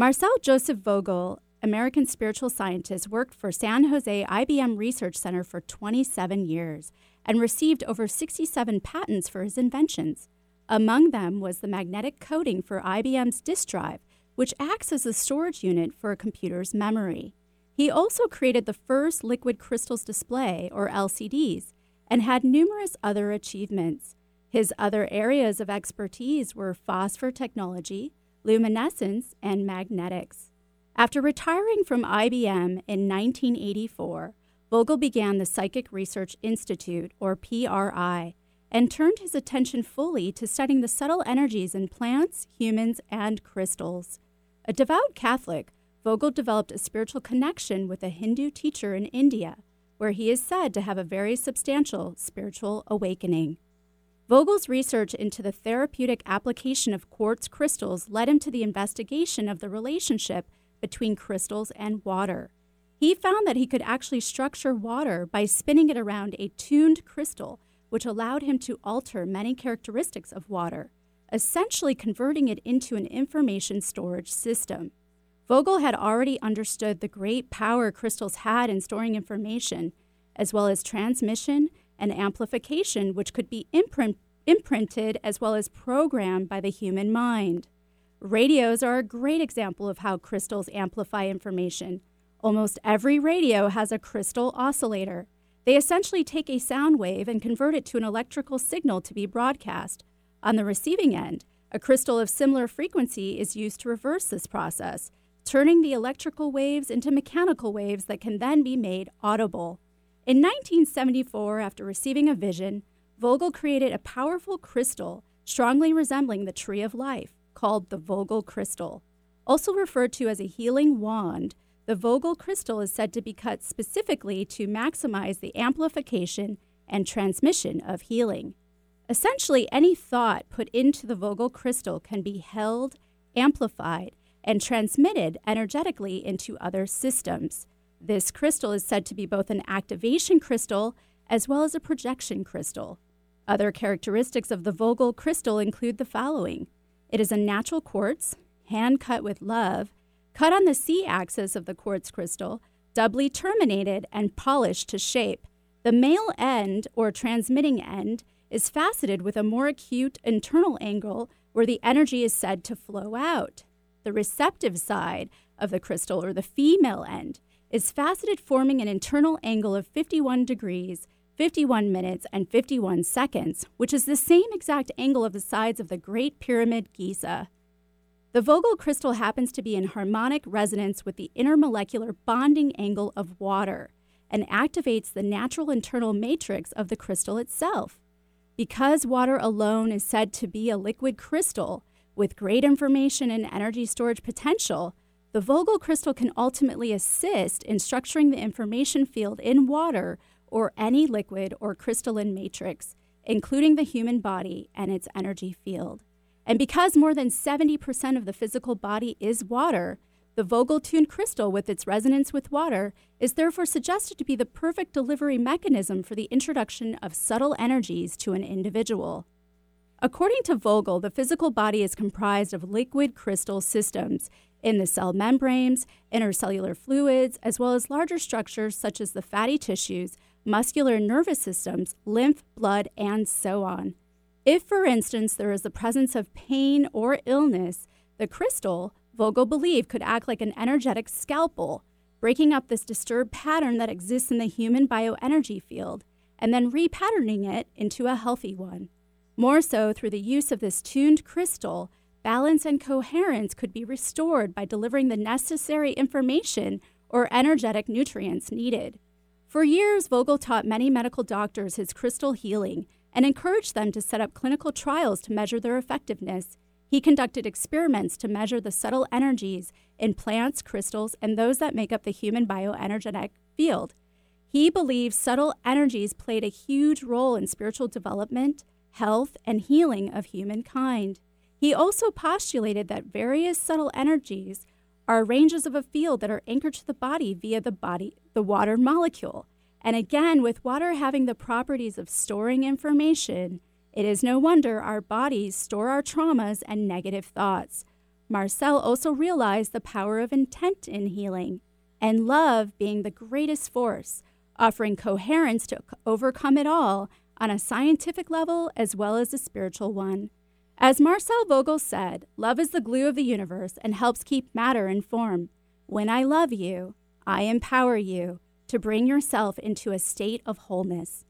Marcel Joseph Vogel, American spiritual scientist, worked for San Jose IBM Research Center for 27 years and received over 67 patents for his inventions. Among them was the magnetic coating for IBM's disk drive, which acts as a storage unit for a computer's memory. He also created the first liquid crystals display, or LCDs, and had numerous other achievements. His other areas of expertise were phosphor technology, luminescence, and magnetics. After retiring from IBM in 1984, Vogel began the Psychic Research Institute, or PRI, and turned his attention fully to studying the subtle energies in plants, humans, and crystals. A devout Catholic, Vogel developed a spiritual connection with a Hindu teacher in India, where he is said to have a very substantial spiritual awakening. Vogel's research into the therapeutic application of quartz crystals led him to the investigation of the relationship between crystals and water. He found that he could actually structure water by spinning it around a tuned crystal, which allowed him to alter many characteristics of water, essentially converting it into an information storage system. Vogel had already understood the great power crystals had in storing information, as well as transmission and amplification, which could be imprint, imprinted as well as programmed by the human mind. Radios are a great example of how crystals amplify information. Almost every radio has a crystal oscillator. They essentially take a sound wave and convert it to an electrical signal to be broadcast. On the receiving end, a crystal of similar frequency is used to reverse this process, turning the electrical waves into mechanical waves that can then be made audible. In 1974, after receiving a vision, Vogel created a powerful crystal strongly resembling the tree of life called the Vogel crystal. Also referred to as a healing wand, the Vogel crystal is said to be cut specifically to maximize the amplification and transmission of healing. Essentially, any thought put into the Vogel crystal can be held, amplified, and transmitted energetically into other systems. This crystal is said to be both an activation crystal as well as a projection crystal. Other characteristics of the Vogel crystal include the following it is a natural quartz, hand cut with love, cut on the C axis of the quartz crystal, doubly terminated, and polished to shape. The male end, or transmitting end, is faceted with a more acute internal angle where the energy is said to flow out. The receptive side of the crystal, or the female end, is faceted, forming an internal angle of 51 degrees, 51 minutes, and 51 seconds, which is the same exact angle of the sides of the Great Pyramid Giza. The Vogel crystal happens to be in harmonic resonance with the intermolecular bonding angle of water and activates the natural internal matrix of the crystal itself. Because water alone is said to be a liquid crystal with great information and energy storage potential, the Vogel crystal can ultimately assist in structuring the information field in water or any liquid or crystalline matrix, including the human body and its energy field. And because more than 70% of the physical body is water, the Vogel tuned crystal, with its resonance with water, is therefore suggested to be the perfect delivery mechanism for the introduction of subtle energies to an individual. According to Vogel, the physical body is comprised of liquid crystal systems in the cell membranes, intercellular fluids, as well as larger structures such as the fatty tissues, muscular and nervous systems, lymph, blood, and so on. If, for instance, there is the presence of pain or illness, the crystal, Vogel believed, could act like an energetic scalpel, breaking up this disturbed pattern that exists in the human bioenergy field and then repatterning it into a healthy one. More so, through the use of this tuned crystal, balance and coherence could be restored by delivering the necessary information or energetic nutrients needed. For years, Vogel taught many medical doctors his crystal healing and encouraged them to set up clinical trials to measure their effectiveness. He conducted experiments to measure the subtle energies in plants, crystals, and those that make up the human bioenergetic field. He believes subtle energies played a huge role in spiritual development, health, and healing of humankind. He also postulated that various subtle energies are ranges of a field that are anchored to the body via the body the water molecule. And again, with water having the properties of storing information, it is no wonder our bodies store our traumas and negative thoughts. Marcel also realized the power of intent in healing and love being the greatest force, offering coherence to overcome it all on a scientific level as well as a spiritual one. As Marcel Vogel said, love is the glue of the universe and helps keep matter in form. When I love you, I empower you to bring yourself into a state of wholeness.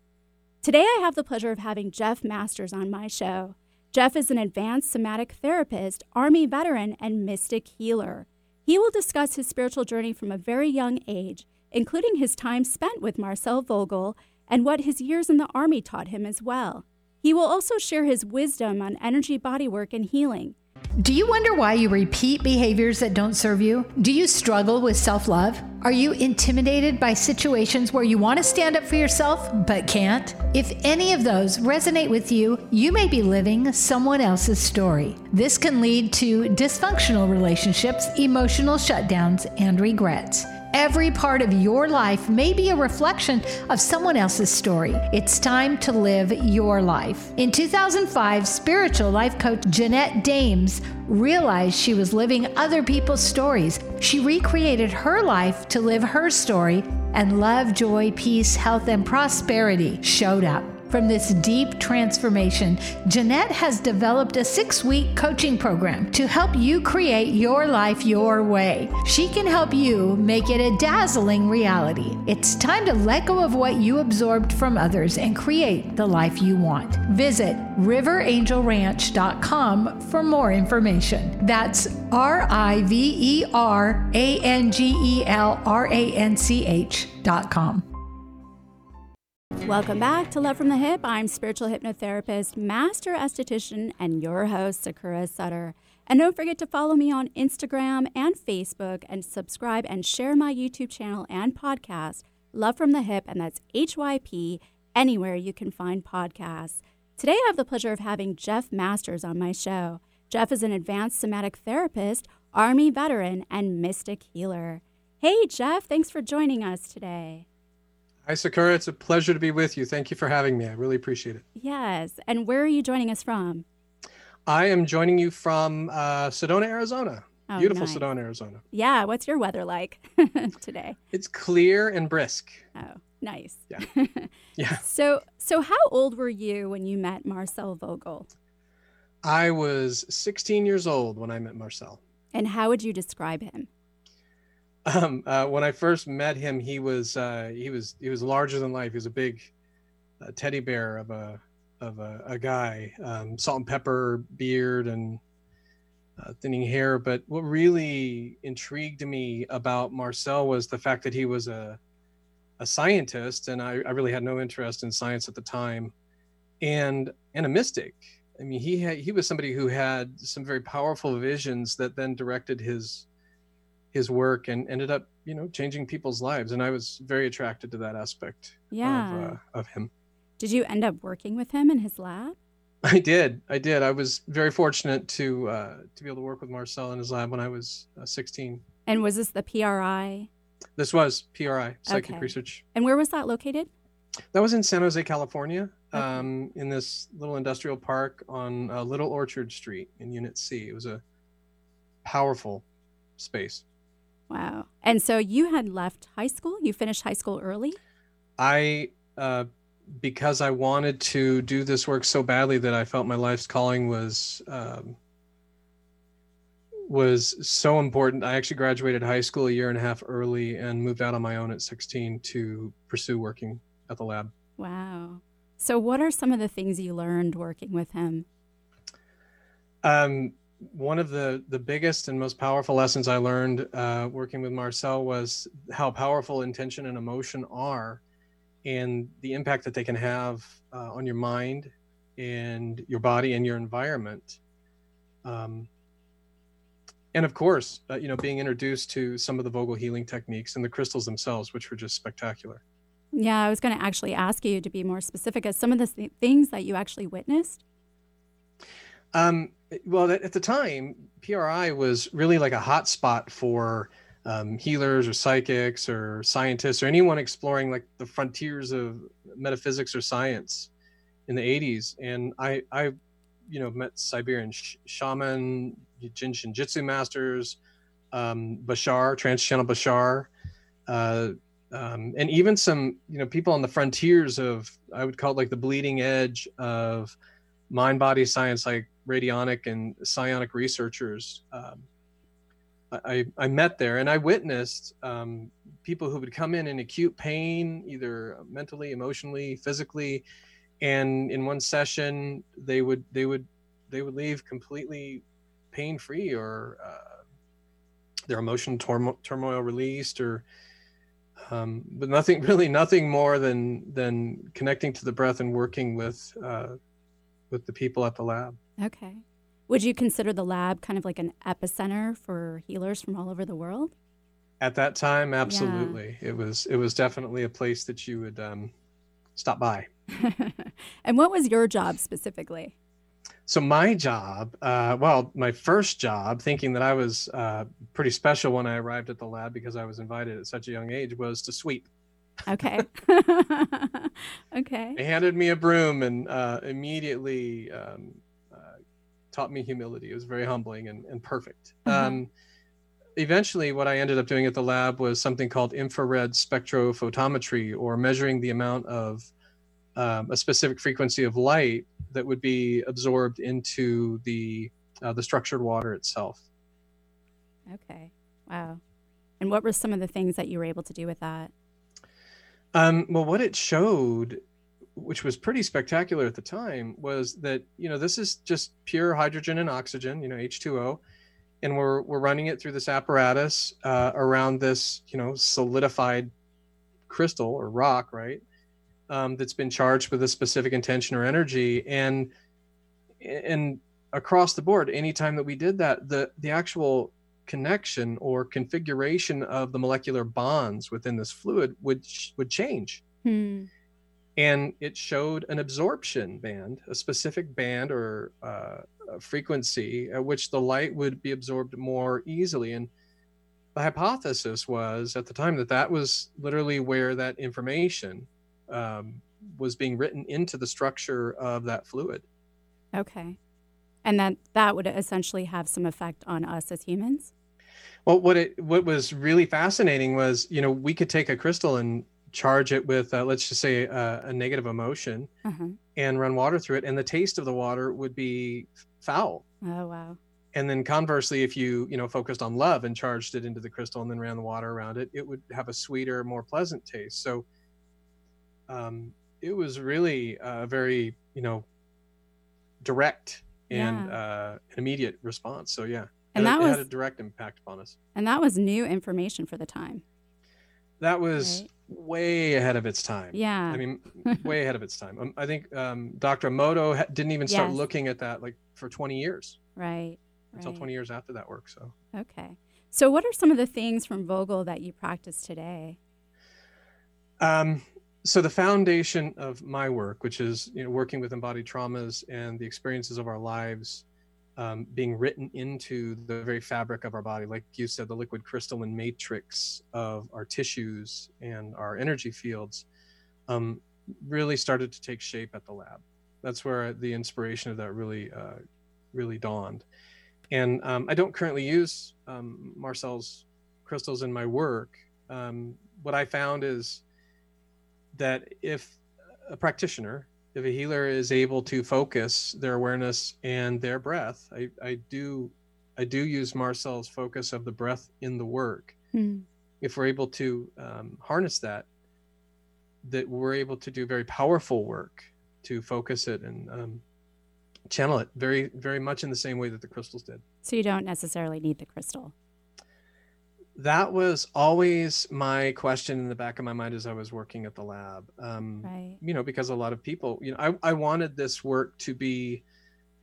Today, I have the pleasure of having Jeff Masters on my show. Jeff is an advanced somatic therapist, Army veteran, and mystic healer. He will discuss his spiritual journey from a very young age, including his time spent with Marcel Vogel and what his years in the Army taught him as well. He will also share his wisdom on energy bodywork and healing. Do you wonder why you repeat behaviors that don't serve you? Do you struggle with self love? Are you intimidated by situations where you want to stand up for yourself but can't? If any of those resonate with you, you may be living someone else's story. This can lead to dysfunctional relationships, emotional shutdowns, and regrets. Every part of your life may be a reflection of someone else's story. It's time to live your life. In 2005, spiritual life coach Jeanette Dames realized she was living other people's stories. She recreated her life to live her story, and love, joy, peace, health, and prosperity showed up. From this deep transformation, Jeanette has developed a six week coaching program to help you create your life your way. She can help you make it a dazzling reality. It's time to let go of what you absorbed from others and create the life you want. Visit riverangelranch.com for more information. That's R I V E R A N G E L R A N C H.com. Welcome back to Love from the Hyp. I'm spiritual hypnotherapist, master esthetician, and your host, Sakura Sutter. And don't forget to follow me on Instagram and Facebook and subscribe and share my YouTube channel and podcast, Love from the Hyp, and that's HYP, anywhere you can find podcasts. Today, I have the pleasure of having Jeff Masters on my show. Jeff is an advanced somatic therapist, Army veteran, and mystic healer. Hey, Jeff, thanks for joining us today. Hi, Sakura. It's a pleasure to be with you. Thank you for having me. I really appreciate it. Yes. And where are you joining us from? I am joining you from uh, Sedona, Arizona. Oh, Beautiful nice. Sedona, Arizona. Yeah. What's your weather like today? It's clear and brisk. Oh, nice. Yeah. yeah. So, so how old were you when you met Marcel Vogel? I was 16 years old when I met Marcel. And how would you describe him? Um, uh, when I first met him, he was uh, he was he was larger than life. He was a big uh, teddy bear of a of a, a guy, um, salt and pepper beard and uh, thinning hair. But what really intrigued me about Marcel was the fact that he was a a scientist, and I, I really had no interest in science at the time, and and a mystic. I mean, he had he was somebody who had some very powerful visions that then directed his his work and ended up you know changing people's lives. And i was very attracted to that aspect yeah. of, uh, of him. Did you end up working with him in his lab? I did. I did. I was very fortunate to uh, to be able to work with marcel in his lab when i was uh, 16 and was this the pri this was pri psychic okay. research. And where was that located? That was in san jose california okay. um, in this little industrial park on uh, little orchard street in unit c. It was a powerful space Wow. And so you had left high school? You finished high school early? I, uh, because I wanted to do this work so badly that I felt my life's calling was um, was so important. I actually graduated high school a year and a half early and moved out on my own at 16 to pursue working at the lab. Wow. So, what are some of the things you learned working with him? Um, one of the the biggest and most powerful lessons I learned uh, working with Marcel was how powerful intention and emotion are, and the impact that they can have uh, on your mind and your body and your environment. Um, and of course, uh, you know, being introduced to some of the Vogel healing techniques and the crystals themselves, which were just spectacular. Yeah, I was going to actually ask you to be more specific as some of the th- things that you actually witnessed. Um, well, at the time, PRI was really like a hot spot for um, healers or psychics or scientists or anyone exploring like the frontiers of metaphysics or science in the 80s. And I, I you know, met Siberian sh- shaman, Jin Jitsu masters, um, Bashar, trance-channel Bashar, uh, um, and even some, you know, people on the frontiers of, I would call it like the bleeding edge of mind-body science, like radionic and psionic researchers. Um, I, I met there and I witnessed um, people who would come in in acute pain, either mentally, emotionally, physically, and in one session they would they would they would leave completely pain free or uh, their emotional turmoil released or um, but nothing really nothing more than than connecting to the breath and working with uh, with the people at the lab. Okay. Would you consider the lab kind of like an epicenter for healers from all over the world? At that time absolutely. Yeah. it was it was definitely a place that you would um, stop by. And what was your job specifically? So my job, uh, well, my first job, thinking that I was uh, pretty special when I arrived at the lab because I was invited at such a young age, was to sweep. Okay. okay. They handed me a broom and uh, immediately um, uh, taught me humility. It was very humbling and, and perfect. Uh-huh. Um, eventually, what I ended up doing at the lab was something called infrared spectrophotometry, or measuring the amount of um, a specific frequency of light that would be absorbed into the uh, the structured water itself. Okay. Wow. And what were some of the things that you were able to do with that? Um, well, what it showed, which was pretty spectacular at the time, was that you know this is just pure hydrogen and oxygen, you know H2O, and we're we're running it through this apparatus uh, around this you know solidified crystal or rock, right? um, that's been charged with a specific intention or energy and and across the board anytime that we did that the the actual connection or configuration of the molecular bonds within this fluid would would change hmm. and it showed an absorption band a specific band or uh, frequency at which the light would be absorbed more easily and the hypothesis was at the time that that was literally where that information um, was being written into the structure of that fluid. Okay. And that that would essentially have some effect on us as humans? Well, what it what was really fascinating was, you know, we could take a crystal and charge it with, uh, let's just say, uh, a negative emotion, uh-huh. and run water through it, and the taste of the water would be foul. Oh wow! And then conversely, if you you know focused on love and charged it into the crystal and then ran the water around it, it would have a sweeter, more pleasant taste. So um, it was really a very you know direct and yeah. uh, an immediate response. So yeah, and it, that was, had a direct impact upon us. And that was new information for the time. That was right? way ahead of its time. Yeah, I mean, way ahead of its time. Um, I think um, Dr. Emoto ha- didn't even start yes. looking at that like for 20 years. Right. Until right. 20 years after that work. So. Okay. So, what are some of the things from Vogel that you practice today? Um, so the foundation of my work which is you know working with embodied traumas and the experiences of our lives um, being written into the very fabric of our body. Like you said the liquid crystalline matrix of our tissues and our energy fields um, really started to take shape at the lab. That's where the inspiration of that really uh, really dawned. And um, i don't currently use um, marcel's crystals in my work. Um, what i found is that if a practitioner, if a healer is able to focus their awareness and their breath, I, I do I do use Marcel's focus of the breath in the work. Mm. If we're able to um, harness that, that we're able to do very powerful work to focus it and um, channel it very, very much in the same way that the crystals did. So you don't necessarily need the crystal that was always my question in the back of my mind as I was working at the lab. Um, right. You know, because a lot of people, you know, I, I wanted this work to be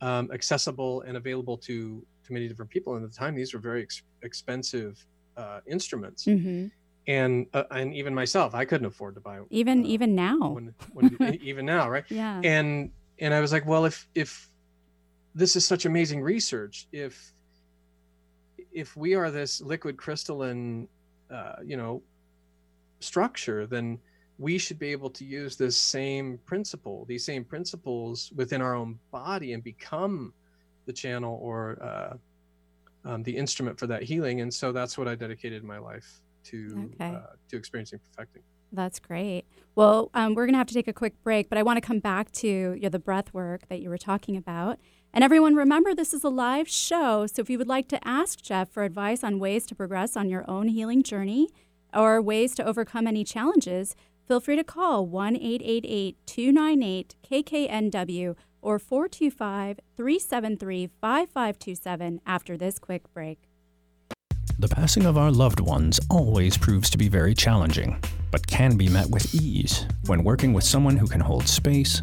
um, accessible and available to to many different people. And at the time, these were very ex- expensive uh, instruments. hmm And uh, and even myself, I couldn't afford to buy Even uh, even now. when, when, even now, right? yeah. and and i was like well if if this is such amazing research if if we are this liquid crystalline uh, you know structure then we should be able to use this same principle these same principles within our own body and become the channel or uh, um, the instrument for that healing and so that's what i dedicated my life to Okay. uh, to experiencing perfecting That's great. Well, um, we're going to have to take a quick break, but I want to come back to you know, the breath work that you were talking about. And everyone, remember this is a live show. So if you would like to ask Jeff for advice on ways to progress on your own healing journey or ways to overcome any challenges, feel free to call 1 888 298 KKNW or 425 373 5527 after this quick break. The passing of our loved ones always proves to be very challenging, but can be met with ease when working with someone who can hold space,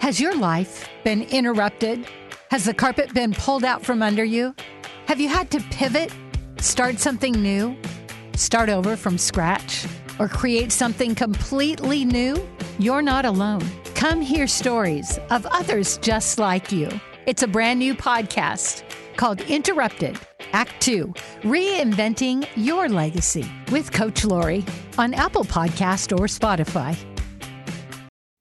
Has your life been interrupted? Has the carpet been pulled out from under you? Have you had to pivot, start something new, start over from scratch, or create something completely new? You're not alone. Come hear stories of others just like you. It's a brand new podcast called Interrupted Act 2 Reinventing Your Legacy with Coach Lori on Apple Podcast or Spotify.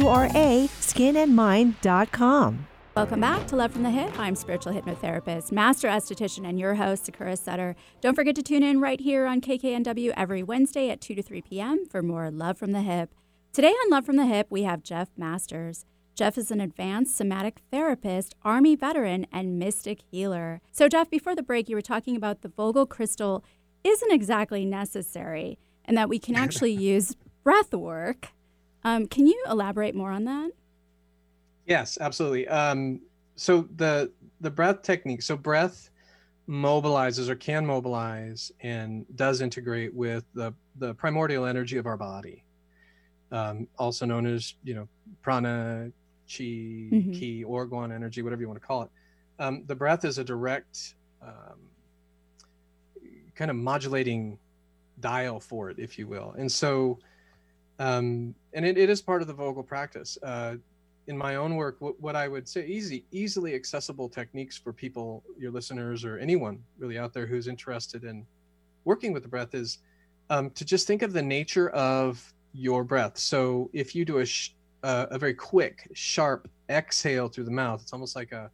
R A skinandmind.com. Welcome back to Love from the Hyp. I'm spiritual hypnotherapist, master esthetician, and your host, Sakura Sutter. Don't forget to tune in right here on KKNW every Wednesday at 2 to 3 p.m. for more Love from the Hyp. Today on Love from the Hyp, we have Jeff Masters. Jeff is an advanced somatic therapist, Army veteran, and mystic healer. So, Jeff, before the break, you were talking about the Vogel crystal isn't exactly necessary and that we can actually use breath work. Um, can you elaborate more on that? Yes, absolutely. Um, so the the breath technique. So breath mobilizes or can mobilize and does integrate with the the primordial energy of our body, um, also known as you know prana, chi, Mhm. ki, orgone energy, whatever you want to call it. Um, the breath is a direct um, kind of modulating dial for it, if you will, and so um, and it, it is part of the Vogel practice. Uh, in my own work, what, what I would say easy, easily accessible techniques for people, your listeners, or anyone really out there who's interested in working with the breath is um, to just think of the nature of your breath. So if you do a sh- uh, a very quick, sharp exhale through the mouth, it's almost like a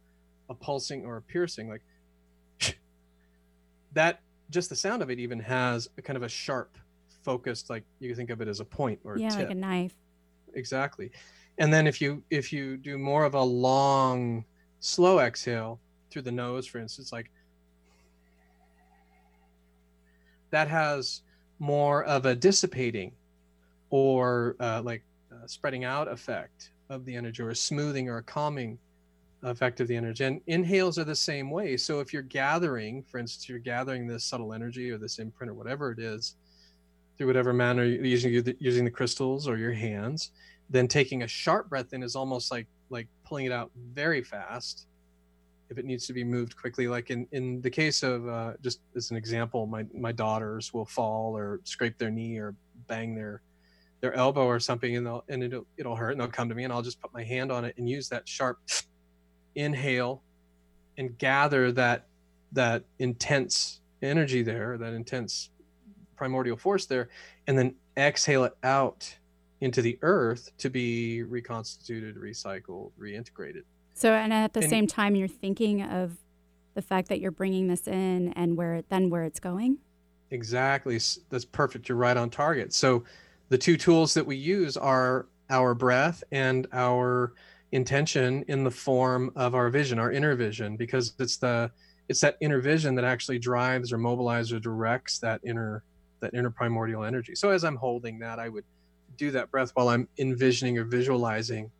a pulsing or a piercing, like that. Just the sound of it even has a kind of a sharp, focused, like you think of it as a point or a yeah, tip. like a knife. exactly. And then if you if you do more of a long slow exhale through the nose for instance like that has more of a dissipating or uh, like uh, spreading out effect of the energy or a smoothing or a calming effect of the energy. And inhales are the same way. So if you're gathering for instance you're gathering this subtle energy or this imprint or whatever it is through whatever manner using using the crystals or your hands. Then taking a sharp breath in is almost like like pulling it out very fast if it needs to be moved quickly like in in the case of uh, just as an example my my daughters will fall or scrape their knee or bang their their elbow or something and they'll and it'll it'll hurt and they'll come to me and I'll just put my hand on it and use that sharp inhale and gather that that intense energy there that intense primordial force there and then exhale it out into the earth to be reconstituted recycled reintegrated so, and at the and, same time, you're thinking of the fact that you're bringing this in and where then where it's going. Exactly. That's perfect. You're right on target. So, the two tools that we use are our breath and our intention in the form of our vision, our inner vision, because it's the it's that inner vision that actually drives or mobilizes or directs that inner that inner primordial energy. So as I'm holding that, I would do that breath while I'm envisioning or visualizing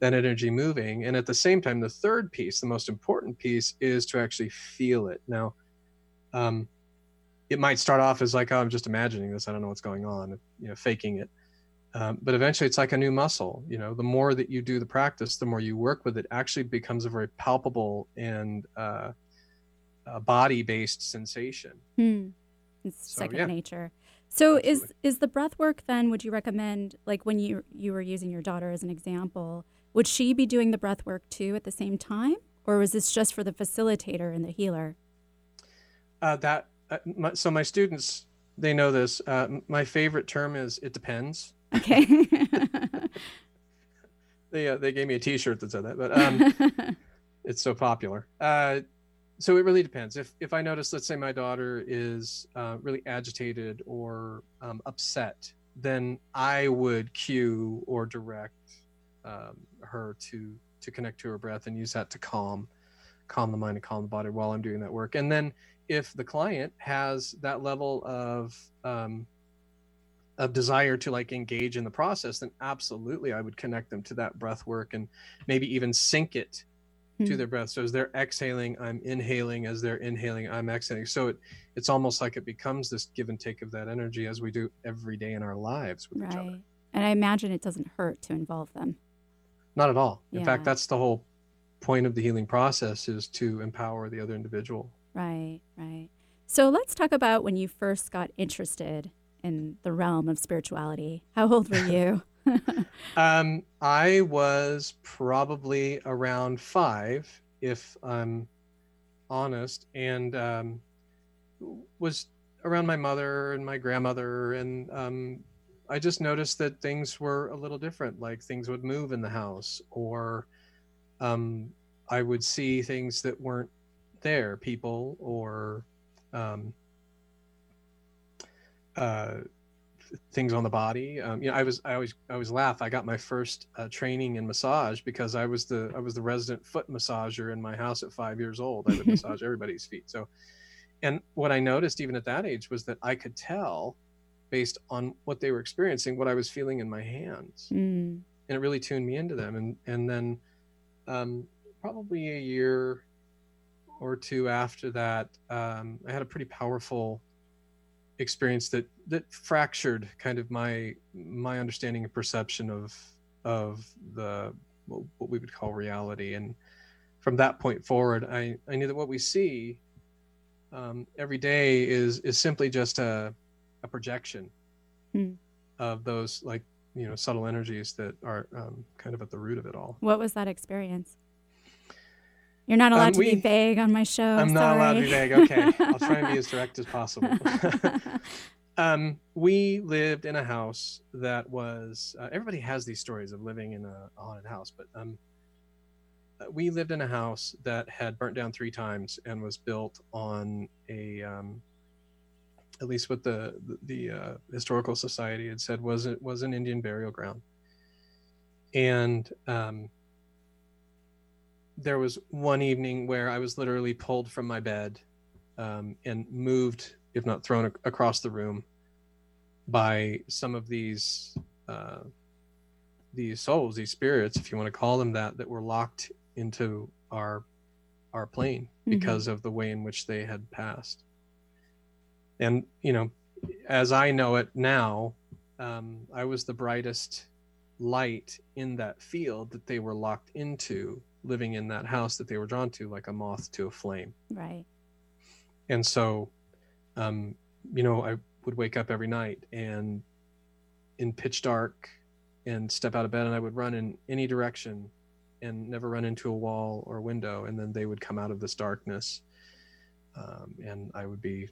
that energy moving. And at the same time, the third piece, the most important piece, is to actually feel it. Now, um, it might start off as like, oh, I'm just imagining this. I don't know what's going on, you know, faking it. Um, but eventually, it's like a new muscle. You know, the more that you do the practice, the more you work with it, actually becomes a very palpable and uh, body-based sensation. Hmm. It's so, second yeah. nature. So Absolutely. is is the breath work then? Would you recommend like when you you were using your daughter as an example? Would she be doing the breath work too at the same time, or was this just for the facilitator and the healer? Uh, that uh, my, so my students they know this. Uh, my favorite term is it depends. Okay. they uh, they gave me a T-shirt that said that, but um, it's so popular. So it really depends. If if I notice, let's say my daughter is uh, really agitated or um, upset, then I would cue or direct um, her to to connect to her breath and use that to calm calm the mind and calm the body while I'm doing that work. And then if the client has that level of um, of desire to like engage in the process, then absolutely I would connect them to that breath work and maybe even sync it mm-hmm. to hmm. their breath. So as they're exhaling, I'm inhaling. As they're inhaling, I'm exhaling. So it it's almost like it becomes this give and take of that energy as we do every day in our lives with right. each other. And I imagine it doesn't hurt to involve them. Not at all. In yeah. fact, that's the whole point of the healing process is to empower the other individual. Right, right. So let's talk about when you first got interested in the realm of spirituality. How old were you? um, I was probably around five, if I'm honest, and um, was around my mother and my grandmother and um, I just noticed that things were a little different. Like things would move in the house, or um, I would see things that weren't there, people or um, uh, things on the body. Um, you know, I was I always I always laugh. I got my first uh, training in massage because I was the I was the resident foot massager in my house at five years old. I would massage everybody's feet. So, and what I noticed even at that age was that I could tell based on what they were experiencing, what I was feeling in my hands. Mm. And it really tuned me into them. And, and then um, probably a year or two after that, um, I had a pretty powerful experience that, that fractured kind of my, my understanding and perception of, of the, what we would call reality. And from that point forward, I, I knew that what we see um, every day is, is simply just a, a projection mm. of those like you know subtle energies that are um, kind of at the root of it all what was that experience you're not allowed um, we, to be vague on my show i'm Sorry. not allowed to be vague. okay. I'll try and be as direct as possible. Um, we lived in a house that was uh, everybody has these stories of living in a haunted house but um, uh, we lived in a house that had burnt down three times and was built on a um, at least what the the, the uh, historical society had said was it was an Indian burial ground, and um, there was one evening where I was literally pulled from my bed um, and moved, if not thrown ac- across the room, by some of these uh, these souls, these spirits, if you want to call them that, that were locked into our our plane mm-hmm. because of the way in which they had passed and you know as I know it now, um, I was the brightest light in that field that they were locked into, living in that house that they were drawn to, like a moth to a flame. Right. And so, um, you know, I would wake up every night and in pitch dark and step out of bed and I would run in any direction and never run into a wall or window. And then they would come out of this darkness. Um, and I would be,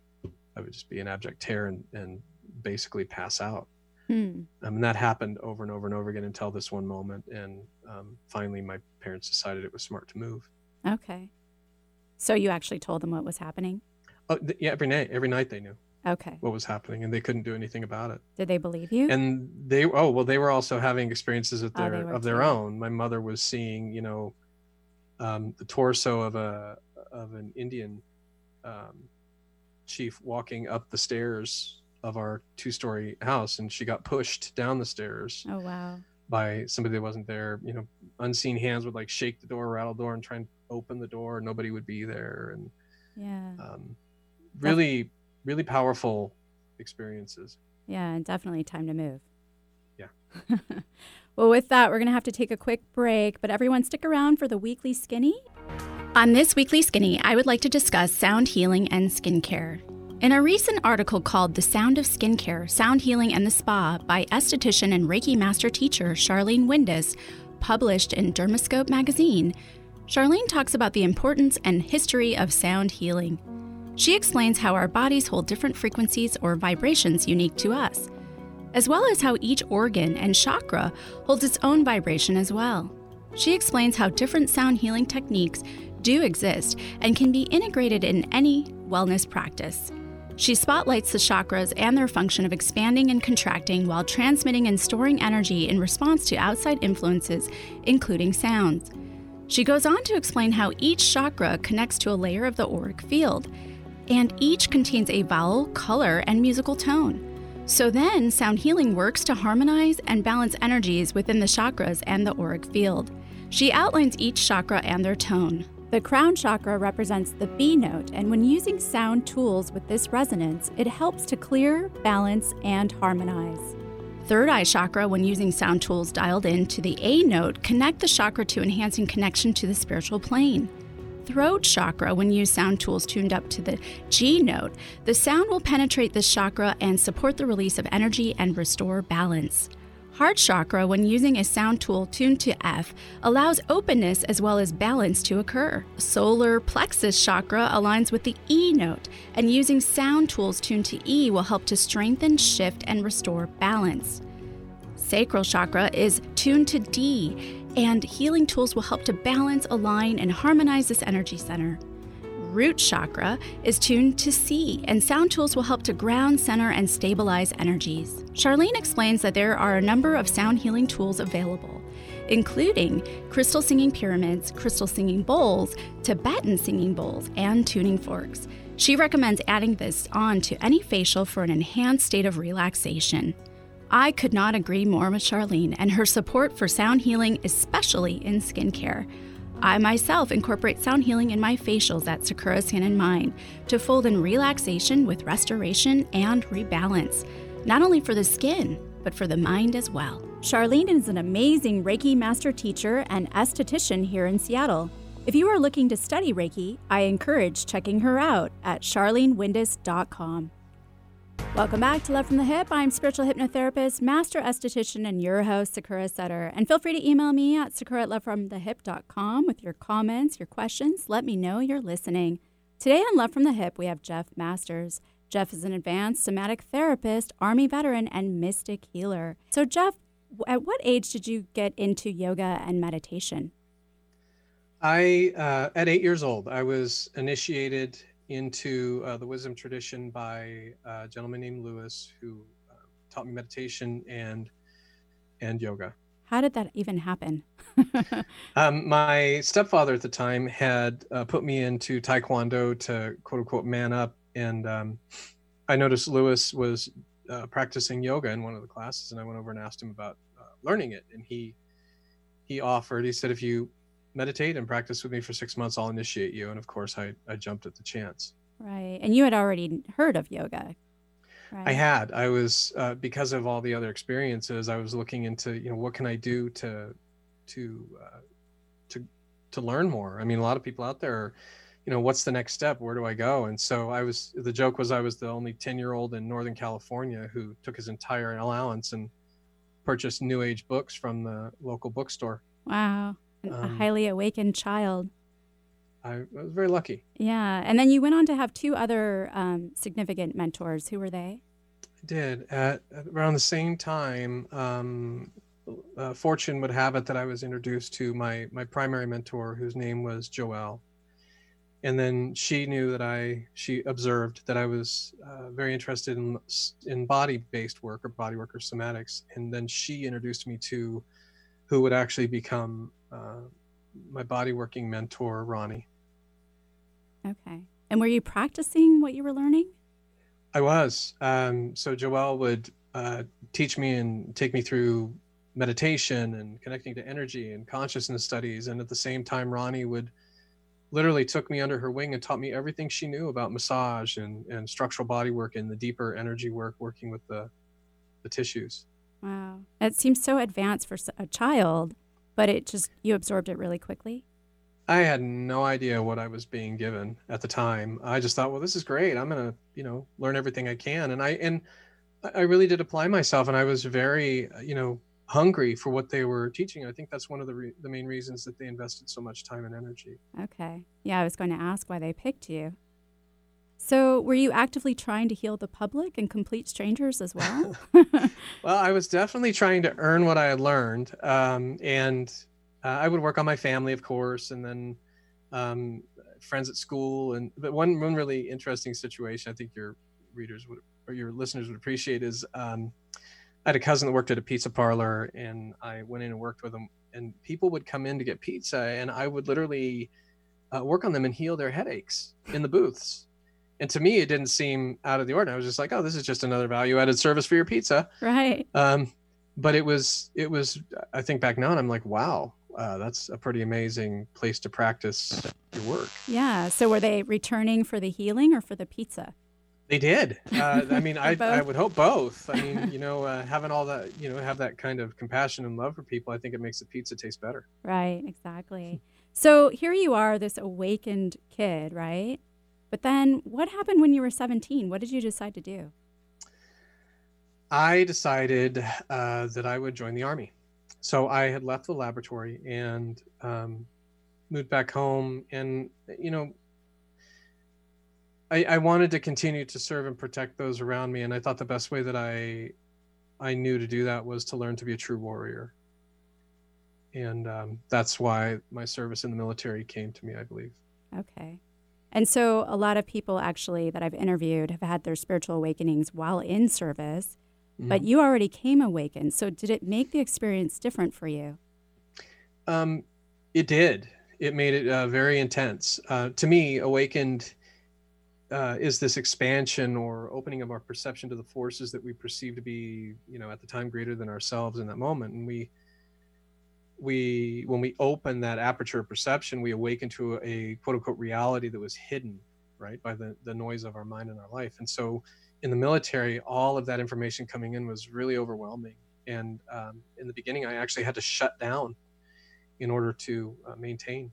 I would just be in abject terror and, and basically pass out. Hmm. Um, and that happened over and over and over again until this one moment. And um, finally, my parents decided it was smart to move. Okay. So you actually told them what was happening? Oh, th- yeah, every night, every night they knew Okay. what was happening, and they couldn't do anything about it. Did they believe you? And they, oh well, they were also having experiences of Oh, their were of their too. own. My mother was seeing, you know, um, the torso of a of an Indian um, chief walking up the stairs of our two story house, and she got pushed down the stairs oh, wow. by somebody that wasn't there. You know, unseen hands would like shake the door, rattle the door, and try and open the door. Nobody would be there, and Yeah. um, really, really powerful experiences. Yeah, and definitely time to move. Yeah. well, with that, we're going to have to take a quick break, but everyone stick around for the weekly skinny. On this weekly skinny, I would like to discuss sound healing and skincare. In a recent article called The Sound of Skincare, Sound Healing and the Spa by esthetician and Reiki master teacher Charlene Windus, published in Dermascope magazine, Charlene talks about the importance and history of sound healing. She explains how our bodies hold different frequencies or vibrations unique to us, as well as how each organ and chakra holds its own vibration as well. She explains how different sound healing techniques do exist and can be integrated in any wellness practice. She spotlights the chakras and their function of expanding and contracting while transmitting and storing energy in response to outside influences, including sounds. She goes on to explain how each chakra connects to a layer of the auric field, and each contains a vowel, color, and musical tone. So then, sound healing works to harmonize and balance energies within the chakras and the auric field. She outlines each chakra and their tone. The crown chakra represents the B note, and when using sound tools with this resonance, it helps to clear, balance, and harmonize. Third eye chakra, when using sound tools dialed in to the A note, connect the chakra to enhancing connection to the spiritual plane. Throat chakra, when used sound tools tuned up to the G note, the sound will penetrate this chakra and support the release of energy and restore balance. Heart chakra, when using a sound tool tuned to F, allows openness as well as balance to occur. Solar plexus chakra aligns with the E note, and using sound tools tuned to E will help to strengthen, shift, and restore balance. Sacral chakra is tuned to D, and healing tools will help to balance, align, and harmonize this energy center. Root chakra is tuned to C, and sound tools will help to ground, center, and stabilize energies. Charlene explains that there are a number of sound healing tools available, including crystal singing pyramids, crystal singing bowls, Tibetan singing bowls, and tuning forks. She recommends adding this on to any facial for an enhanced state of relaxation. I could not agree more with Charlene and her support for sound healing, especially in skincare. I myself incorporate sound healing in my facials at Sakura Skin and Mind to fold in relaxation with restoration and rebalance, not only for the skin, but for the mind as well. Charlene is an amazing Reiki master teacher and esthetician here in Seattle. If you are looking to study Reiki, I encourage checking her out at charlenewindus.com. Welcome back to Love from the Hyp. I'm spiritual hypnotherapist, master esthetician, and your host, Sakura Sutter. And feel free to email me at sakura at lovefromthehip.com with your comments, your questions. Let me know you're listening. Today on Love from the Hyp, we have Jeff Masters. Jeff is an advanced somatic therapist, Army veteran, and mystic healer. So, Jeff, at what age did you get into yoga and meditation? I, uh, at eight years old, I was initiated into uh, the wisdom tradition by a gentleman named Lewis, who uh, taught me meditation and and yoga. How did that even happen? Um, my stepfather at the time had uh, put me into Taekwondo to quote unquote man up, and um, I noticed Lewis was uh, practicing yoga in one of the classes, and I went over and asked him about uh, learning it, and he he offered. He said, "If you meditate and practice with me for six months, I'll initiate you." And of course, I I jumped at the chance. right. And you had already heard of yoga. Right. I had. I was uh, because of all the other experiences. I was looking into you know what can I do to to uh, to to learn more. I mean, a lot of people out there, are, you know, what's the next step? Where do I go? And so I was. The joke was I was the only ten year old in Northern California who took his entire allowance and purchased New Age books from the local bookstore. Wow. An- a Um, highly awakened child. I, I was very lucky. Yeah. And then you went on to have two other um, significant mentors. Who were they? I did at, at around the same time. Um, uh, fortune would have it that I was introduced to my my primary mentor, whose name was Joelle, and then she knew that I she observed that I was uh, very interested in in body based work or body work or somatics, and then she introduced me to who would actually become uh, my body working mentor, Ronnie. Okay. And were you practicing what you were learning? I was. Um, so Joelle would uh, teach me and take me through meditation and connecting to energy and consciousness studies. And at the same time, Ronnie would literally took me under her wing and taught me everything she knew about massage and, and structural body work and the deeper energy work, working with the, the tissues. Wow. That seems so advanced for a child, but it just, you absorbed it really quickly. I had no idea what I was being given at the time. I just thought, well, this is great. I'm gonna, you know, learn everything I can. And I and I- really did apply myself, and I was very, you know, hungry for what they were teaching. I think that's one of the re- the main reasons that they invested so much time and energy. Okay. Yeah, I was going to ask why they picked you. So, were you actively trying to heal the public and complete strangers as well? Well, I was definitely trying to earn what I had learned, um, and uh, I would work on my family, of course, and then um, friends at school. And but one one really interesting situation, I think your readers would or your listeners would appreciate is um, I had a cousin that worked at a pizza parlor, and I went in and worked with him. And people would come in to get pizza, and I would literally uh, work on them and heal their headaches in the booths. And to me, it didn't seem out of the ordinary. I was just like, "Oh, this is just another value-added service for your pizza." right. um, but it was it was i think back now and i'm like wow uh, that's a pretty amazing place to practice your work Yeah. So, were they returning for the healing or for the pizza? they did uh, i mean I, I would hope both i mean you know uh, having all that you know have that kind of compassion and love for people i think it makes the pizza taste better Right, exactly. So here you are, this awakened kid, right? But then what happened when you were 17? What did you decide to do? i decided uh, that i would join the army so i had left the laboratory and um, moved back home and you know I, I wanted to continue to serve and protect those around me and i thought the best way that i i knew to do that was to learn to be a true warrior and um, that's why my service in the military came to me i believe Okay. And so a lot of people actually that I've interviewed have had their spiritual awakenings while in service, but Mhm. you already came awakened. So did it make the experience different for you? Um, it did. It made it uh, very intense. Uh, to me, awakened uh, is this expansion or opening of our perception to the forces that we perceive to be, you know, at the time greater than ourselves in that moment. And we, we, when we open that aperture of perception, we awaken to a quote unquote reality that was hidden, right, by the the noise of our mind and our life. And so, in the military, all of that information coming in was really overwhelming. And um, in the beginning, I actually had to shut down in order to uh, maintain.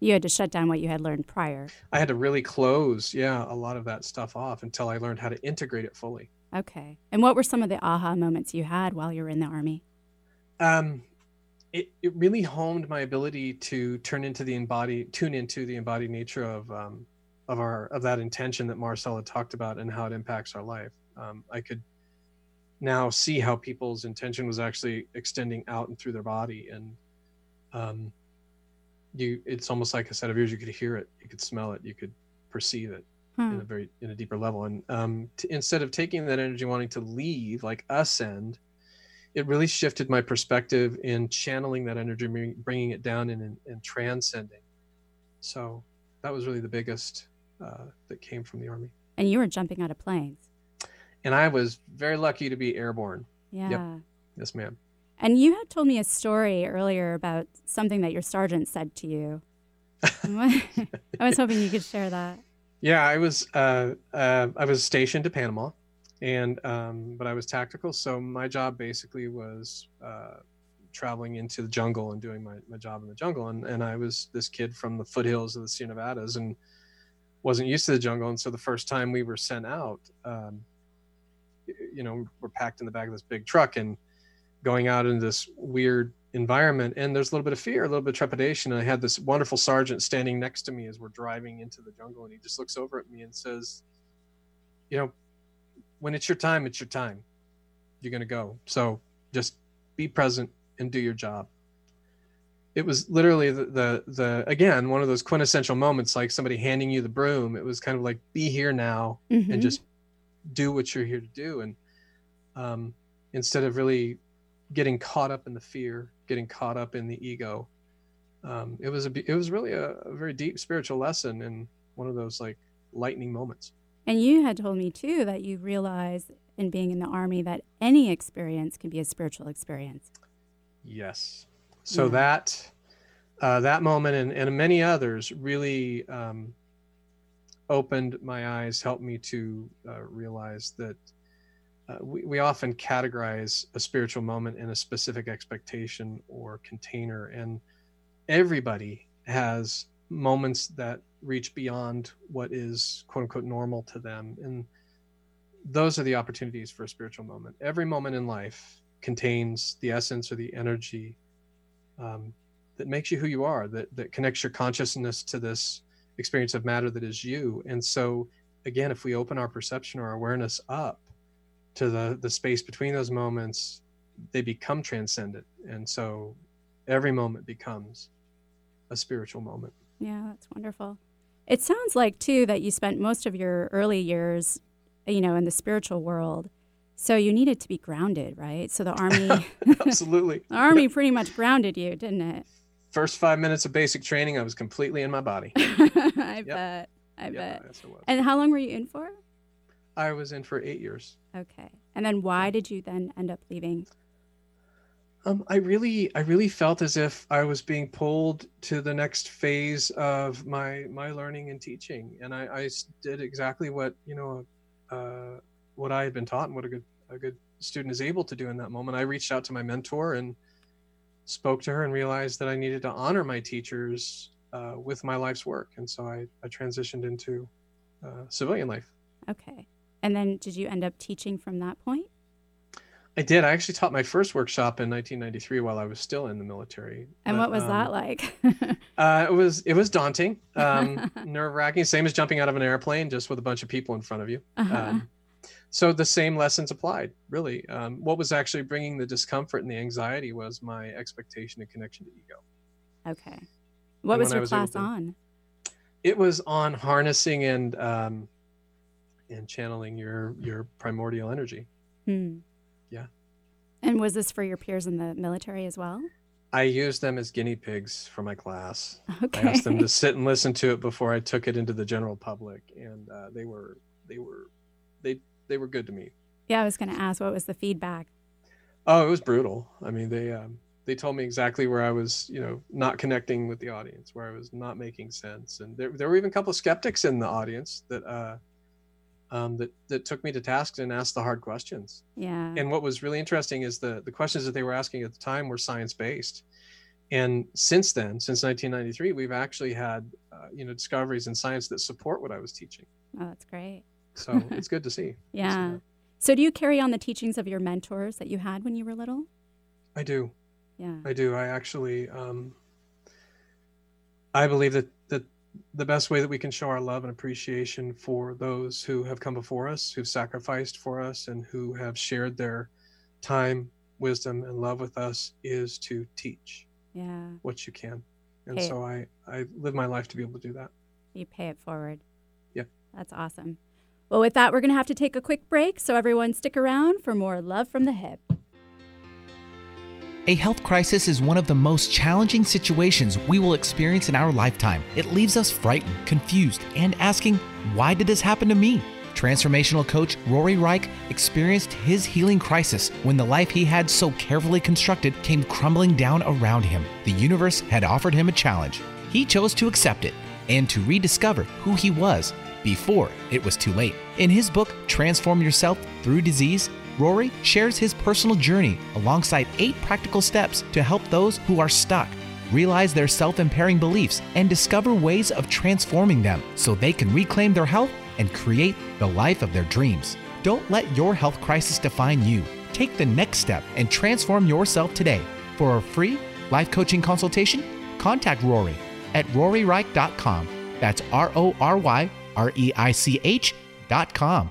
You had to shut down what you had learned prior. I had to really close, yeah, a lot of that stuff off until I learned how to integrate it fully. Okay. And what were some of the aha moments you had while you were in the army? Um, it, it really honed my ability to turn into the embodied, tune into the embodied nature of um, of our of that intention that Marcel had talked about and how it impacts our life. Um, I could now see how people's intention was actually extending out and through their body, and um, you it's almost like a set of ears. You could hear it, you could smell it, you could perceive it. Hmm. in a very in a deeper level and um, t- instead of taking that energy wanting to leave like ascend it really shifted my perspective in channeling that energy bringing it down and, and, and transcending so that was really the biggest uh, that came from the army And you were jumping out of planes. and i was very lucky to be airborne Yeah. yes ma'am And you had told me a story earlier about something that your sergeant said to you. I was hoping you could share that. Yeah, I was uh, uh, I was stationed to Panama, and um, but I was tactical, so my job basically was uh, traveling into the jungle and doing my, my job in the jungle. And and I was this kid from the foothills of the Sierra Nevadas and wasn't used to the jungle. And so the first time we were sent out, um, you know, we're packed in the back of this big truck and going out in this weird environment and there's a little bit of fear a little bit of trepidation and i had this wonderful sergeant standing next to me as we're driving into the jungle and he just looks over at me and says you know when it's your time it's your time. You're going to go. So just be present and do your job. It was literally the, the the again one of those quintessential moments like somebody handing you the broom. It was kind of like be here now Mhm. and just do what you're here to do. And um, instead of really getting caught up in the fear getting caught up in the ego um, it was a it was really a, a very deep spiritual lesson and one of those like lightning moments And you had told me too that you realized in being in the army that any experience can be a spiritual experience. yes so Yeah. that uh, that moment and, and many others really um, opened my eyes helped me to uh, realize that uh, we, we often categorize a spiritual moment in a specific expectation or container and everybody has moments that reach beyond what is quote unquote normal to them. And those are the opportunities for a spiritual moment. Every moment in life contains the essence or the energy um, that makes you who you are that that connects your consciousness to this experience of matter that is you. And so again if we open our perception or awareness up to the the space between those moments they become transcendent. And so every moment becomes a spiritual moment Yeah, that's wonderful. It sounds like too that you spent most of your early years, you know, in the spiritual world. So you needed to be grounded, right? So the army absolutely the army pretty much grounded you, didn't it? first five minutes of basic training i was completely in my body I bet. I yeah bet. yes. And how long were you in for? i was in for eight years Okay. And then why did you then end up leaving? Um, I really, I really felt as if I was being pulled to the next phase of my my learning and teaching, and I, I did exactly what you know, uh, what I had been taught and what a good a good student is able to do in that moment. I reached out to my mentor and spoke to her and realized that I needed to honor my teachers uh, with my life's work, and so I, I transitioned into uh, civilian life. Okay. And then did you end up teaching from that point? I did. I actually taught my first workshop in 1993 while I was still in the military. And But, what was um, that like? Uh, it was it was daunting, um, nerve wracking. Same as jumping out of an airplane, just with a bunch of people in front of you. Uh-huh. Um, so the same lessons applied, really. Um, what was actually bringing the discomfort and the anxiety was my expectation and connection to ego. okay. What and was your was class on? It was on harnessing and um, and channeling your your primordial energy. Hmm. And was this for your peers in the military as well? I used them as guinea pigs for my class. Okay. I asked them to sit and listen to it before I took it into the general public, and uh, they were they were they they were good to me. yeah, I was going to ask what was the feedback? Oh, it was brutal. I mean, they um, they told me exactly where I was, you know, not connecting with the audience, where I was not making sense, and there there were even a couple of skeptics in the audience that uh, um, that that took me to task and asked the hard questions. Yeah. And what was really interesting is the the questions that they were asking at the time were science based, and since then, since 1993, we've actually had uh, you know discoveries in science that support what I was teaching. oh, that's great. So it's good to see. Yeah. So do you carry on the teachings of your mentors that you had when you were little? I do. Yeah. I do. I actually, um, I believe that that the best way that we can show our love and appreciation for those who have come before us, who've sacrificed for us, and who have shared their time, wisdom, and love with us, is to teach Yeah. what you can. And Hey. so I I live my life to be able to do that. You pay it forward. Yeah. That's awesome. Well, with that, we're going to have to take a quick break. So, everyone, stick around for more Love from the Hyp. A health crisis is one of the most challenging situations we will experience in our lifetime. It leaves us frightened, confused, and asking, why did this happen to me? Transformational coach Rory Reich experienced his healing crisis when the life he had so carefully constructed came crumbling down around him. The universe had offered him a challenge. He chose to accept it and to rediscover who he was before it was too late. In his book, Transform Yourself Through Disease, Rory shares his personal journey alongside eight practical steps to help those who are stuck realize their self impairing beliefs and discover ways of transforming them so they can reclaim their health and create the life of their dreams. Don't let your health crisis define you. Take the next step and transform yourself today. For a free life coaching consultation, contact Rory at roryreich.com. That's R O R Y R E I C H.com.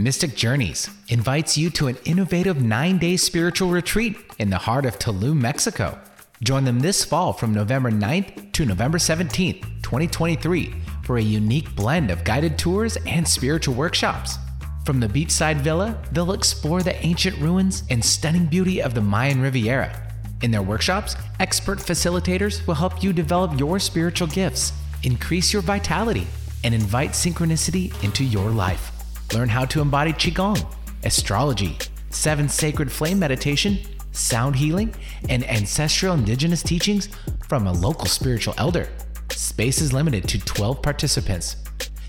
Mystic Journeys invites you to an innovative nine day spiritual retreat in the heart of Tulum, Mexico. Join them this fall from November 9th to November 17th, 2023, for a unique blend of guided tours and spiritual workshops. From the beachside villa, they'll explore the ancient ruins and stunning beauty of the Mayan Riviera. In their workshops, expert facilitators will help you develop your spiritual gifts, increase your vitality, and invite synchronicity into your life. Learn how to embody Qigong, astrology, seven sacred flame meditation, sound healing, and ancestral indigenous teachings from a local spiritual elder. Space is limited to 12 participants.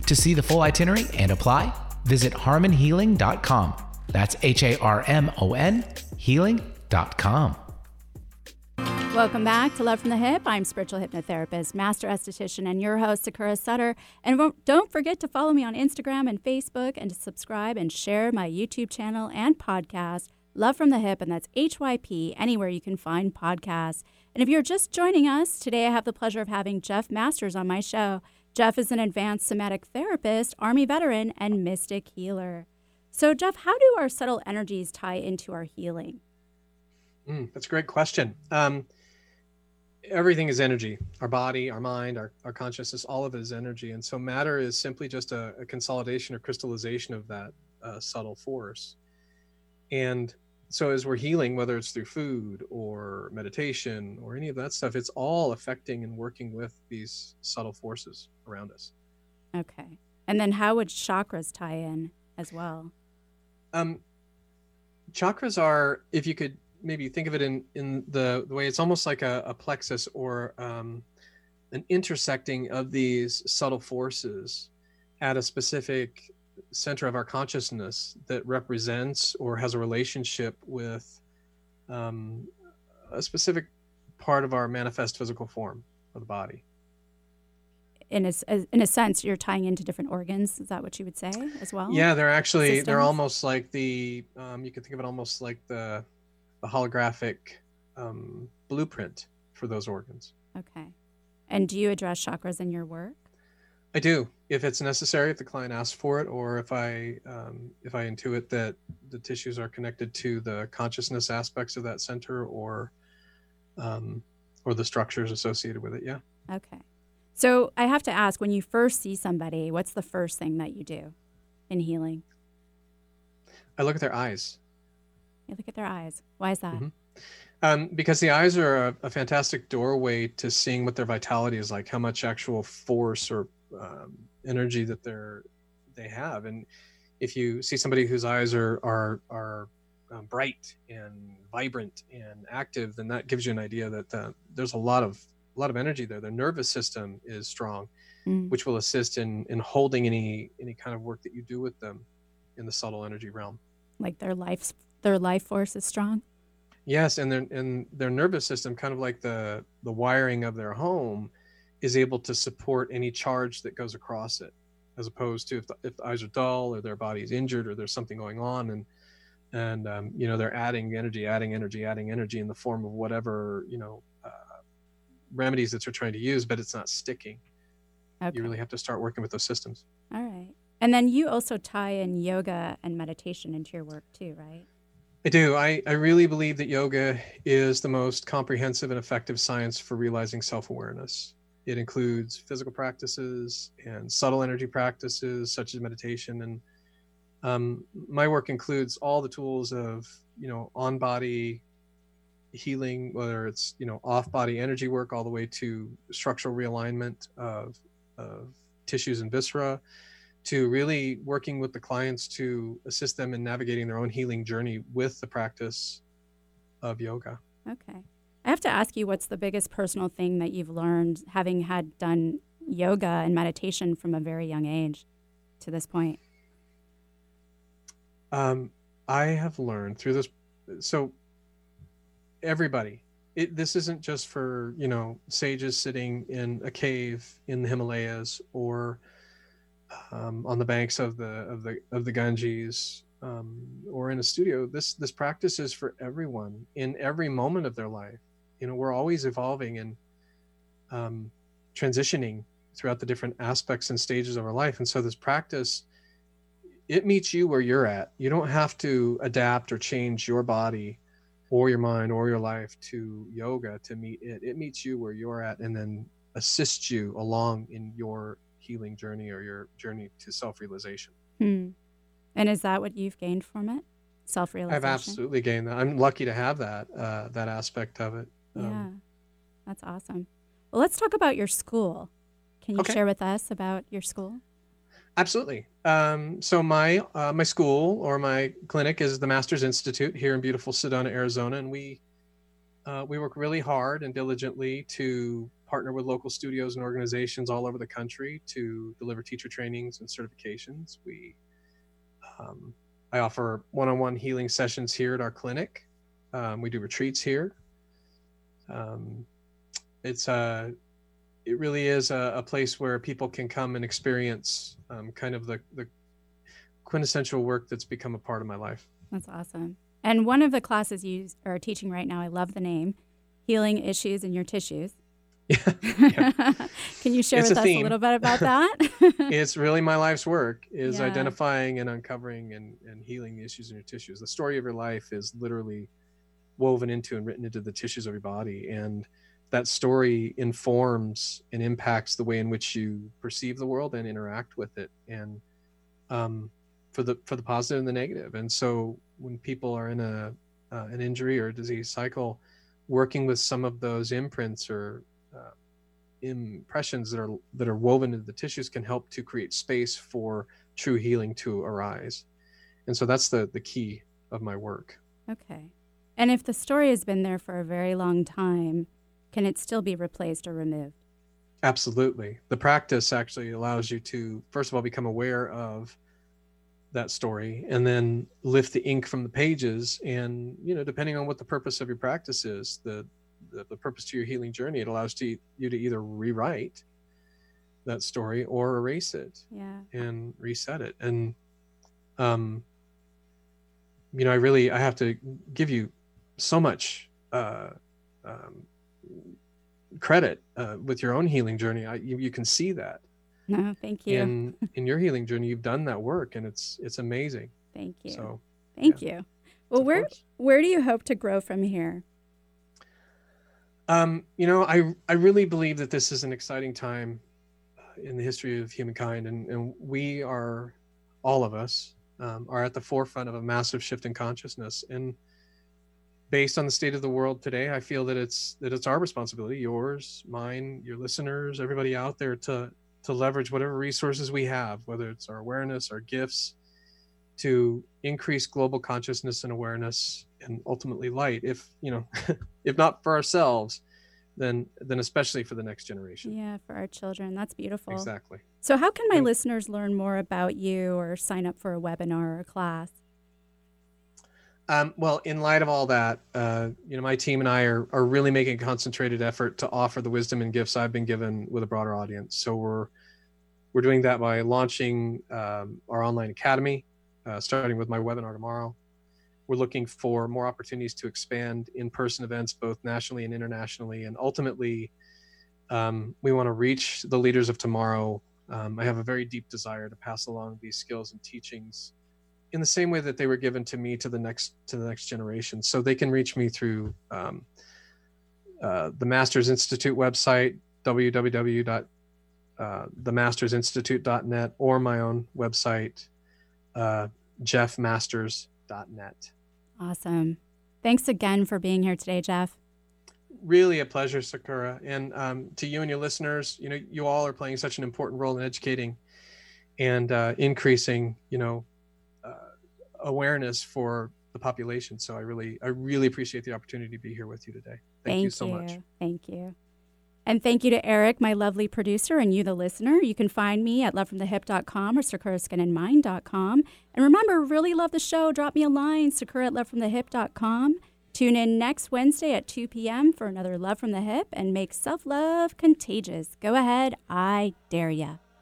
To see the full itinerary and apply, visit harmonhealing.com. That's H A R M O N healing.com. Welcome back to Love from the Hyp. I'm spiritual hypnotherapist, master esthetician, and your host, Sakura Sutter. And don't forget to follow me on Instagram and Facebook and to subscribe and share my YouTube channel and podcast, Love from the Hyp, and that's HYP, anywhere you can find podcasts. And if you're just joining us, today I have the pleasure of having Jeff Masters on my show. Jeff is an advanced somatic therapist, Army veteran, and mystic healer. So, Jeff, how do our subtle energies tie into our healing? Mm, that's a great question. Um, everything is energy. Our body our mind our, our consciousness all of it is energy. And so matter is simply just a, a consolidation or crystallization of that uh, subtle force. And so as we're healing whether it's through food or meditation or any of that stuff it's all affecting and working with these subtle forces around us. Okay. And then how would chakras tie in as well? Um chakras are if you could maybe you think of it in in the, the way it's almost like a, a plexus or um, an intersecting of these subtle forces at a specific center of our consciousness that represents or has a relationship with um, a specific part of our manifest physical form of the body. In a, in a sense you're tying into different organs. Is that what you would say as well? Yeah they're actually Systems? they're almost like the um, you could think of it almost like the the holographic um, blueprint for those organs. Okay. And do you address chakras in your work? I do, if it's necessary, if the client asks for it, or if I um, if I intuit that the tissues are connected to the consciousness aspects of that center, or um, or the structures associated with it. Yeah. Okay. So I have to ask, when you first see somebody, what's the first thing that you do in healing? I look at their eyes. You look at their eyes. Why is that? Mm-hmm. Um, because the eyes are a, a, fantastic doorway to seeing what their vitality is like, how much actual force or um, energy that they're they have, and if you see somebody whose eyes are are are um, bright and vibrant and active, then that gives you an idea that uh, there's a lot of a lot of energy there. Their nervous system is strong, mm. which will assist in in holding any any kind of work that you do with them in the subtle energy realm. Like their life their life force is strong. Yes, and their and their nervous system, kind of like the the wiring of their home, is able to support any charge that goes across it, as opposed to if the, if the eyes are dull or their body is injured or there's something going on, and and um, you know they're adding energy adding energy adding energy in the form of whatever you know uh, remedies that they're trying to use but it's not sticking Okay. you really have to start working with those systems All right. And then you also tie in yoga and meditation into your work too, right? I do. I, I really believe that yoga is the most comprehensive and effective science for realizing self-awareness. It includes physical practices and subtle energy practices such as meditation. And um, my work includes all the tools of you know on body healing whether it's you know off body energy work all the way to structural realignment of, of tissues and viscera to really working with the clients to assist them in navigating their own healing journey with the practice of yoga Okay. I have to ask you what's the biggest personal thing that you've learned having had done yoga and meditation from a very young age to this point? um, i have learned through this so everybody it, this isn't just for you know sages sitting in a cave in the himalayas or um, on the banks of the of the of the ganges um, or in a studio. This this practice is for everyone in every moment of their life. You know we're always evolving and um, transitioning throughout the different aspects and stages of our life. And so this practice it meets you where you're at. You don't have to adapt or change your body or your mind or your life to yoga to meet it. It meets you where you're at and then assists you along in your healing journey or your journey to self-realization Hmm. And is that what you've gained from it? Self realization? i've absolutely gained that i'm lucky to have that uh, that aspect of it Um, Yeah. That's awesome. Well, let's talk about your school. Can you Okay. share with us about your school? Absolutely. Um, so my uh, my school or my clinic is the Masters Institute here in beautiful Sedona, Arizona, and we uh, we work really hard and diligently to partner with local studios and organizations all over the country to deliver teacher trainings and certifications. We um, I offer one-on-one healing sessions here at our clinic. Um, we do retreats here. Um, it's a it really is a, a place where people can come and experience um, kind of the, the quintessential work that's become a part of my life. That's awesome. And one of the classes you are teaching right now, I love the name Healing Issues in Your Tissues. Can you share It's with a us a little bit about that? it's really my life's work is Yeah. identifying and uncovering and, and healing the issues in your tissues. The story of your life is literally woven into and written into the tissues of your body. And that story informs and impacts the way in which you perceive the world and interact with it. And um, for the for the positive and the negative. And so when people are in a uh, an injury or a disease cycle, working with some of those imprints or uh, impressions that are that are woven into the tissues can help to create space for true healing to arise. And so that's the the key of my work. okay. And if the story has been there for a very long time, can it still be replaced or removed? Absolutely. The practice actually allows you to, first of all, become aware of that story and then lift the ink from the pages. And, you know, depending on what the purpose of your practice is, the, the, the purpose to your healing journey, it allows to, you to either rewrite that story or erase it Yeah. and reset it. And, um, you know, I really, I have to give you so much, uh, um, credit uh, with your own healing journey. I, you, you can see that No, thank you. in in your healing journey. You've done that work, and it's it's amazing. thank you. So, thank you. Well, of where course. where do you hope to grow from here? Um, you know, I I really believe that this is an exciting time uh, in the history of humankind, and and we are all of us um, are at the forefront of a massive shift in consciousness. And based on the state of the world today i feel that it's that it's our responsibility yours mine your listeners everybody out there to to leverage whatever resources we have whether it's our awareness our gifts to increase global consciousness and awareness and ultimately light if you know if not for ourselves then then especially for the next generation Yeah, for our children. That's beautiful. exactly So, how can my And- listeners learn more about you or sign up for a webinar or a class? Um, well, in light of all that, uh, you know, my team and I are, are really making a concentrated effort to offer the wisdom and gifts I've been given with a broader audience. So we're we're doing that by launching um, our online academy, uh, starting with my webinar tomorrow, we're looking for more opportunities to expand in-person events, both nationally and internationally, and ultimately, um, we want to reach the leaders of tomorrow. Um, I have a very deep desire to pass along these skills and teachings in the same way that they were given to me to the next to the next generation. So they can reach me through um, uh, the Masters Institute website, www.themastersinstitute.net, or my own website, uh, jeffmasters.net. Awesome. Thanks again for being here today, Jeff. Really a pleasure, Sakura. And um, to you and your listeners, you know, you all are playing such an important role in educating and uh, increasing, you know, uh, awareness for the population. So I really, I really appreciate the opportunity to be here with you today. Thank, Thank you so much. Thank you. And thank you to Eric, my lovely producer, and you, the listener. You can find me at lovefromthehyp.com or sakuraskinandmind.com. And remember, really love the show. Drop me a line, sakura at lovefromthehyp.com. Tune in next Wednesday at 2 p.m. for another Love from the Hyp and make self love contagious. Go ahead, I dare ya.